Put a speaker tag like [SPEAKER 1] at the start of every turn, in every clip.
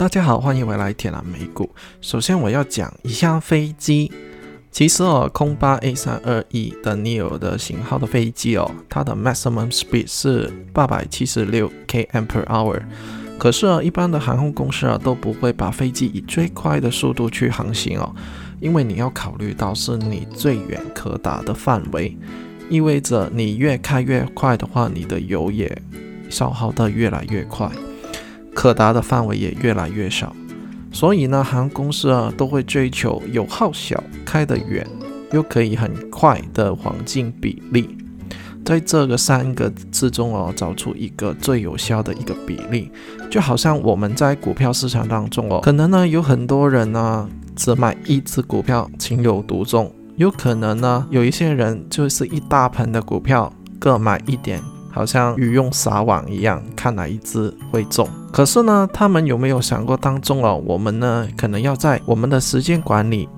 [SPEAKER 1] 大家好，欢迎回来铁蓝美股。首先我要讲一下飞机。其实哦，空巴 A 三二一的 neo 的型号的飞机哦，它的 maximum speed 是八百七十六 km per hour。可是啊，一般的航空公司啊都不会把飞机以最快的速度去航行哦，因为你要考虑到是你最远可达的范围，意味着你越开越快的话，你的油也消耗的越来越快。可达的范围也越来越少，所以呢，航空公司啊都会追求油耗小、开得远又可以很快的黄金比例，在这个三个之中哦，找出一个最有效的一个比例，就好像我们在股票市场当中哦，可能呢有很多人呢只买一只股票情有独钟，有可能呢有一些人就是一大盆的股票各买一点。好像鱼用撒网一样，看哪一只会中。可是呢，他们有没有想过当中哦，我们呢可能要在我们的时间管理、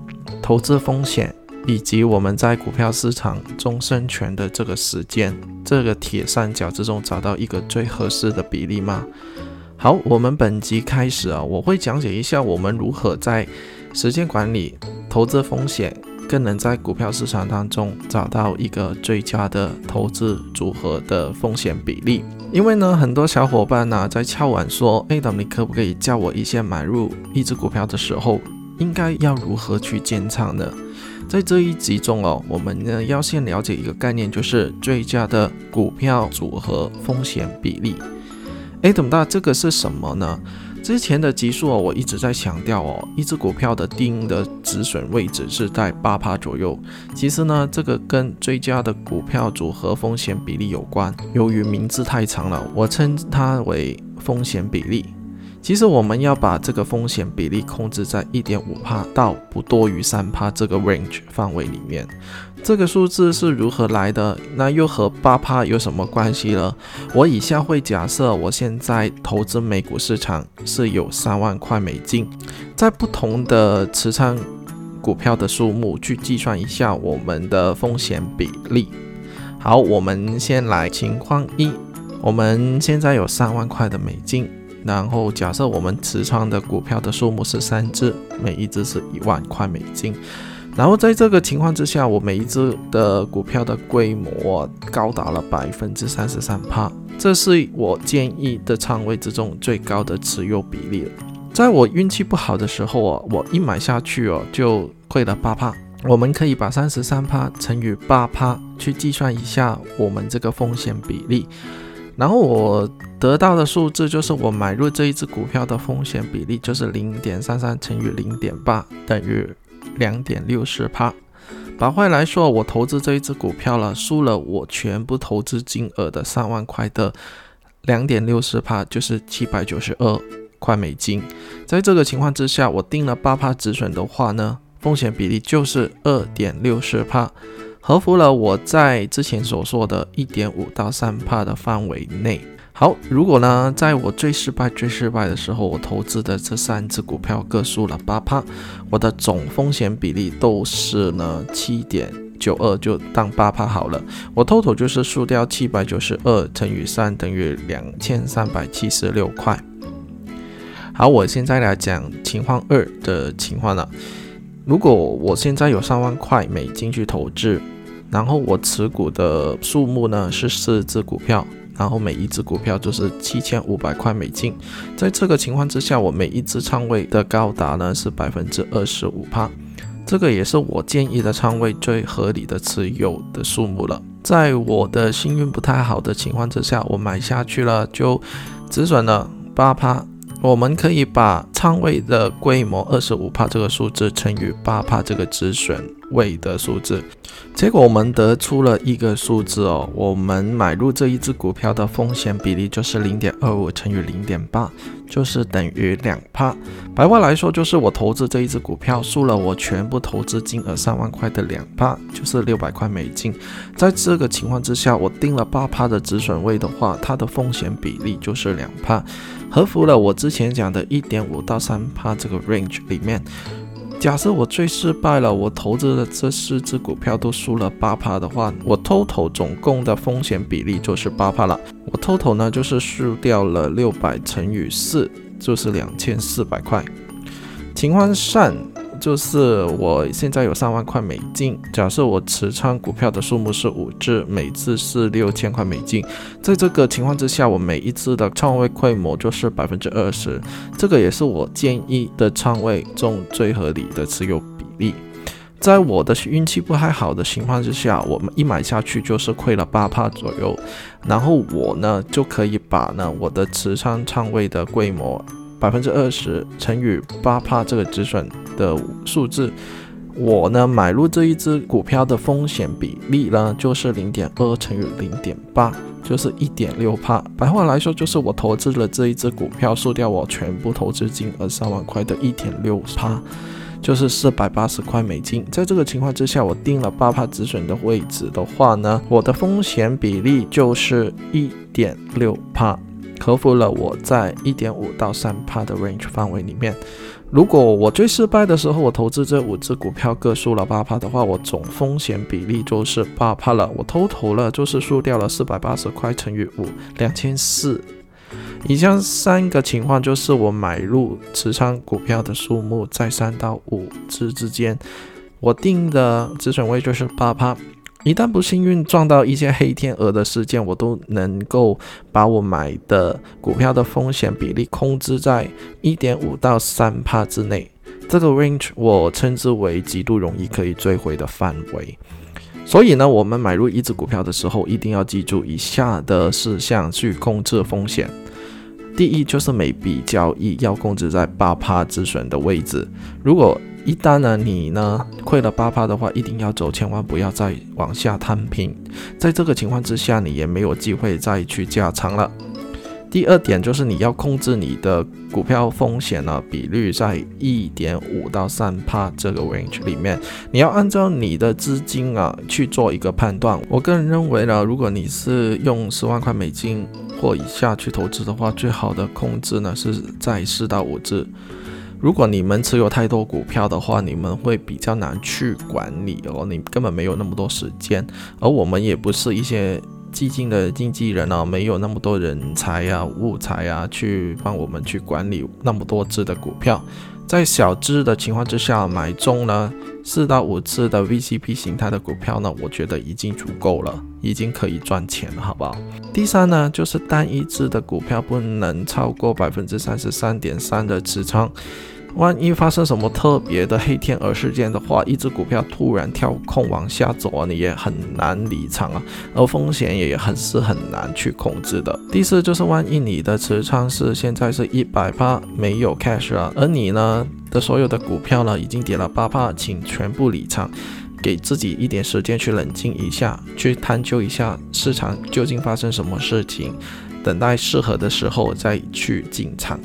[SPEAKER 1] 投资风险以及我们在股票市场中生权的这个时间这个铁三角之中找到一个最合适的比例吗？好，我们本集开始啊，我会讲解一下我们如何在时间管理、投资风险。更能在股票市场当中找到一个最佳的投资组合的风险比例。因为呢，很多小伙伴呢在敲碗说：“哎，等你可不可以叫我一些买入一只股票的时候，应该要如何去建仓呢？”在这一集中哦，我们呢要先了解一个概念，就是最佳的股票组合风险比例。哎，等到这个是什么呢？之前的集数哦，我一直在强调哦，一只股票的定的止损位置是在八趴左右。其实呢，这个跟追加的股票组合风险比例有关。由于名字太长了，我称它为风险比例。其实我们要把这个风险比例控制在一点五帕到不多于三帕这个 range 范围里面。这个数字是如何来的？那又和八帕有什么关系呢？我以下会假设我现在投资美股市场是有三万块美金，在不同的持仓股票的数目去计算一下我们的风险比例。好，我们先来情况一，我们现在有三万块的美金。然后假设我们持仓的股票的数目是三只，每一只是一万块美金。然后在这个情况之下，我每一只的股票的规模高达了百分之三十三帕，这是我建议的仓位之中最高的持有比例了。在我运气不好的时候啊，我一买下去哦就亏了八帕。我们可以把三十三帕乘以八帕去计算一下我们这个风险比例。然后我得到的数字就是我买入这一只股票的风险比例就是零点三三乘以零点八等于两点六四帕。把话来说，我投资这一只股票了，输了我全部投资金额的三万块的两点六四帕，就是七百九十二块美金。在这个情况之下，我定了八帕止损的话呢，风险比例就是二点六四帕。合乎了我在之前所说的一点五到三帕的范围内。好，如果呢，在我最失败、最失败的时候，我投资的这三只股票各输了八帕，我的总风险比例都是呢七点九二，就当八帕好了。我 total 就是输掉七百九十二乘以三等于两千三百七十六块。好，我现在来讲情况二的情况了。如果我现在有三万块美金去投资。然后我持股的数目呢是四只股票，然后每一只股票就是七千五百块美金。在这个情况之下，我每一只仓位的高达呢是百分之二十五帕，这个也是我建议的仓位最合理的持有的数目了。在我的幸运不太好的情况之下，我买下去了就止损了八帕。我们可以把仓位的规模二十五帕这个数字乘以八帕这个止损位的数字，结果我们得出了一个数字哦。我们买入这一只股票的风险比例就是零点二五乘以零点八，就是等于两帕。白话来说就是我投资这一只股票输了我全部投资金额三万块的两帕，就是六百块美金。在这个情况之下，我定了八帕的止损位的话，它的风险比例就是两帕。合符了我之前讲的一点五到三趴这个 range 里面，假设我最失败了，我投资的这四只股票都输了八趴的话，我 total 总共的风险比例就是八趴了。我 total 呢就是输掉了六百乘以四就是两千四百块。情况上就是我现在有三万块美金，假设我持仓股票的数目是五只，每只是六千块美金，在这个情况之下，我每一只的仓位规模就是百分之二十，这个也是我建议的仓位中最合理的持有比例。在我的运气不太好的情况之下，我们一买下去就是亏了八帕左右，然后我呢就可以把呢我的持仓仓位的规模百分之二十乘以八帕这个止损的数字，我呢买入这一只股票的风险比例呢就是零点二乘以零点八，就是一点六帕。白话来说就是我投资了这一只股票，输掉我全部投资金额三万块的一点六帕。就是四百八十块美金，在这个情况之下，我定了八帕止损的位置的话呢，我的风险比例就是一点六帕，克服了我在一点五到三帕的 range 范围里面。如果我最失败的时候，我投资这五只股票各输了八帕的话，我总风险比例就是八帕了，我偷投了就是输掉了四百八十块乘以五，两千四。以上三个情况就是我买入持仓股票的数目在三到五只之间，我定的止损位就是八趴。一旦不幸运撞到一些黑天鹅的事件，我都能够把我买的股票的风险比例控制在一点五到三帕之内。这个 range 我称之为极度容易可以追回的范围。所以呢，我们买入一只股票的时候，一定要记住以下的事项去控制风险。第一就是每笔交易要控制在八趴止损的位置。如果一旦呢你呢亏了八趴的话，一定要走，千万不要再往下摊平。在这个情况之下，你也没有机会再去加仓了。第二点就是你要控制你的股票风险呢比率在一点五到三帕这个 range 里面，你要按照你的资金啊去做一个判断。我个人认为呢，如果你是用十万块美金或以下去投资的话，最好的控制呢是在四到五只。如果你们持有太多股票的话，你们会比较难去管理哦，你根本没有那么多时间，而我们也不是一些。基金的经纪人呢，没有那么多人才呀、物才呀，去帮我们去管理那么多只的股票。在小只的情况之下，买中呢四到五次的 VCP 形态的股票呢，我觉得已经足够了，已经可以赚钱了，好不好？第三呢，就是单一只的股票不能超过百分之三十三点三的持仓。万一发生什么特别的黑天鹅事件的话，一只股票突然跳空往下走啊，你也很难离场啊，而风险也很是很难去控制的。第四就是万一你的持仓是现在是一百八没有 cash 啊，而你呢的所有的股票呢已经跌了八八，请全部离场，给自己一点时间去冷静一下，去探究一下市场究竟发生什么事情，等待适合的时候再去进场。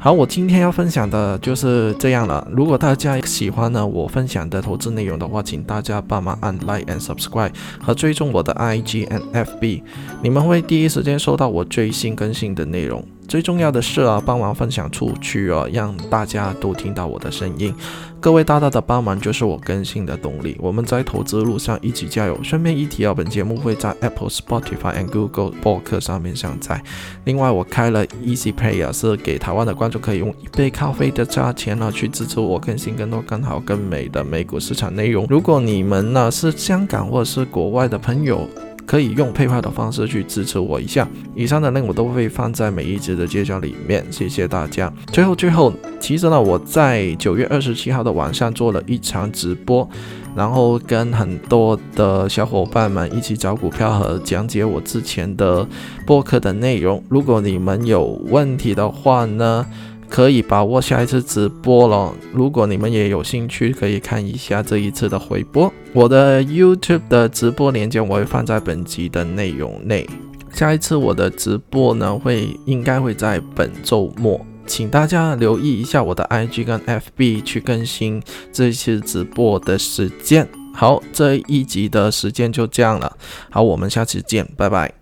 [SPEAKER 1] 好，我今天要分享的就是这样了。如果大家喜欢呢我分享的投资内容的话，请大家帮忙按 like and subscribe 和追踪我的 IG and FB，你们会第一时间收到我最新更新的内容。最重要的是啊，帮忙分享出去哦，让大家都听到我的声音。各位大大的帮忙就是我更新的动力。我们在投资路上一起加油。顺便一提啊，本节目会在 Apple、Spotify and Google 播客上面上载。另外，我开了 Easy Pay 啊，是给台湾的观众可以用一杯咖啡的价钱呢，去支持我更新更多更好更美的美股市场内容。如果你们呢是香港或者是国外的朋友，可以用配派的方式去支持我一下，以上的内容我都会放在每一集的介绍里面，谢谢大家。最后最后，其实呢，我在九月二十七号的晚上做了一场直播，然后跟很多的小伙伴们一起找股票和讲解我之前的播客的内容。如果你们有问题的话呢？可以把握下一次直播了。如果你们也有兴趣，可以看一下这一次的回播。我的 YouTube 的直播链接我会放在本集的内容内。下一次我的直播呢，会应该会在本周末，请大家留意一下我的 IG 跟 FB 去更新这一次直播的时间。好，这一集的时间就这样了。好，我们下期见，拜拜。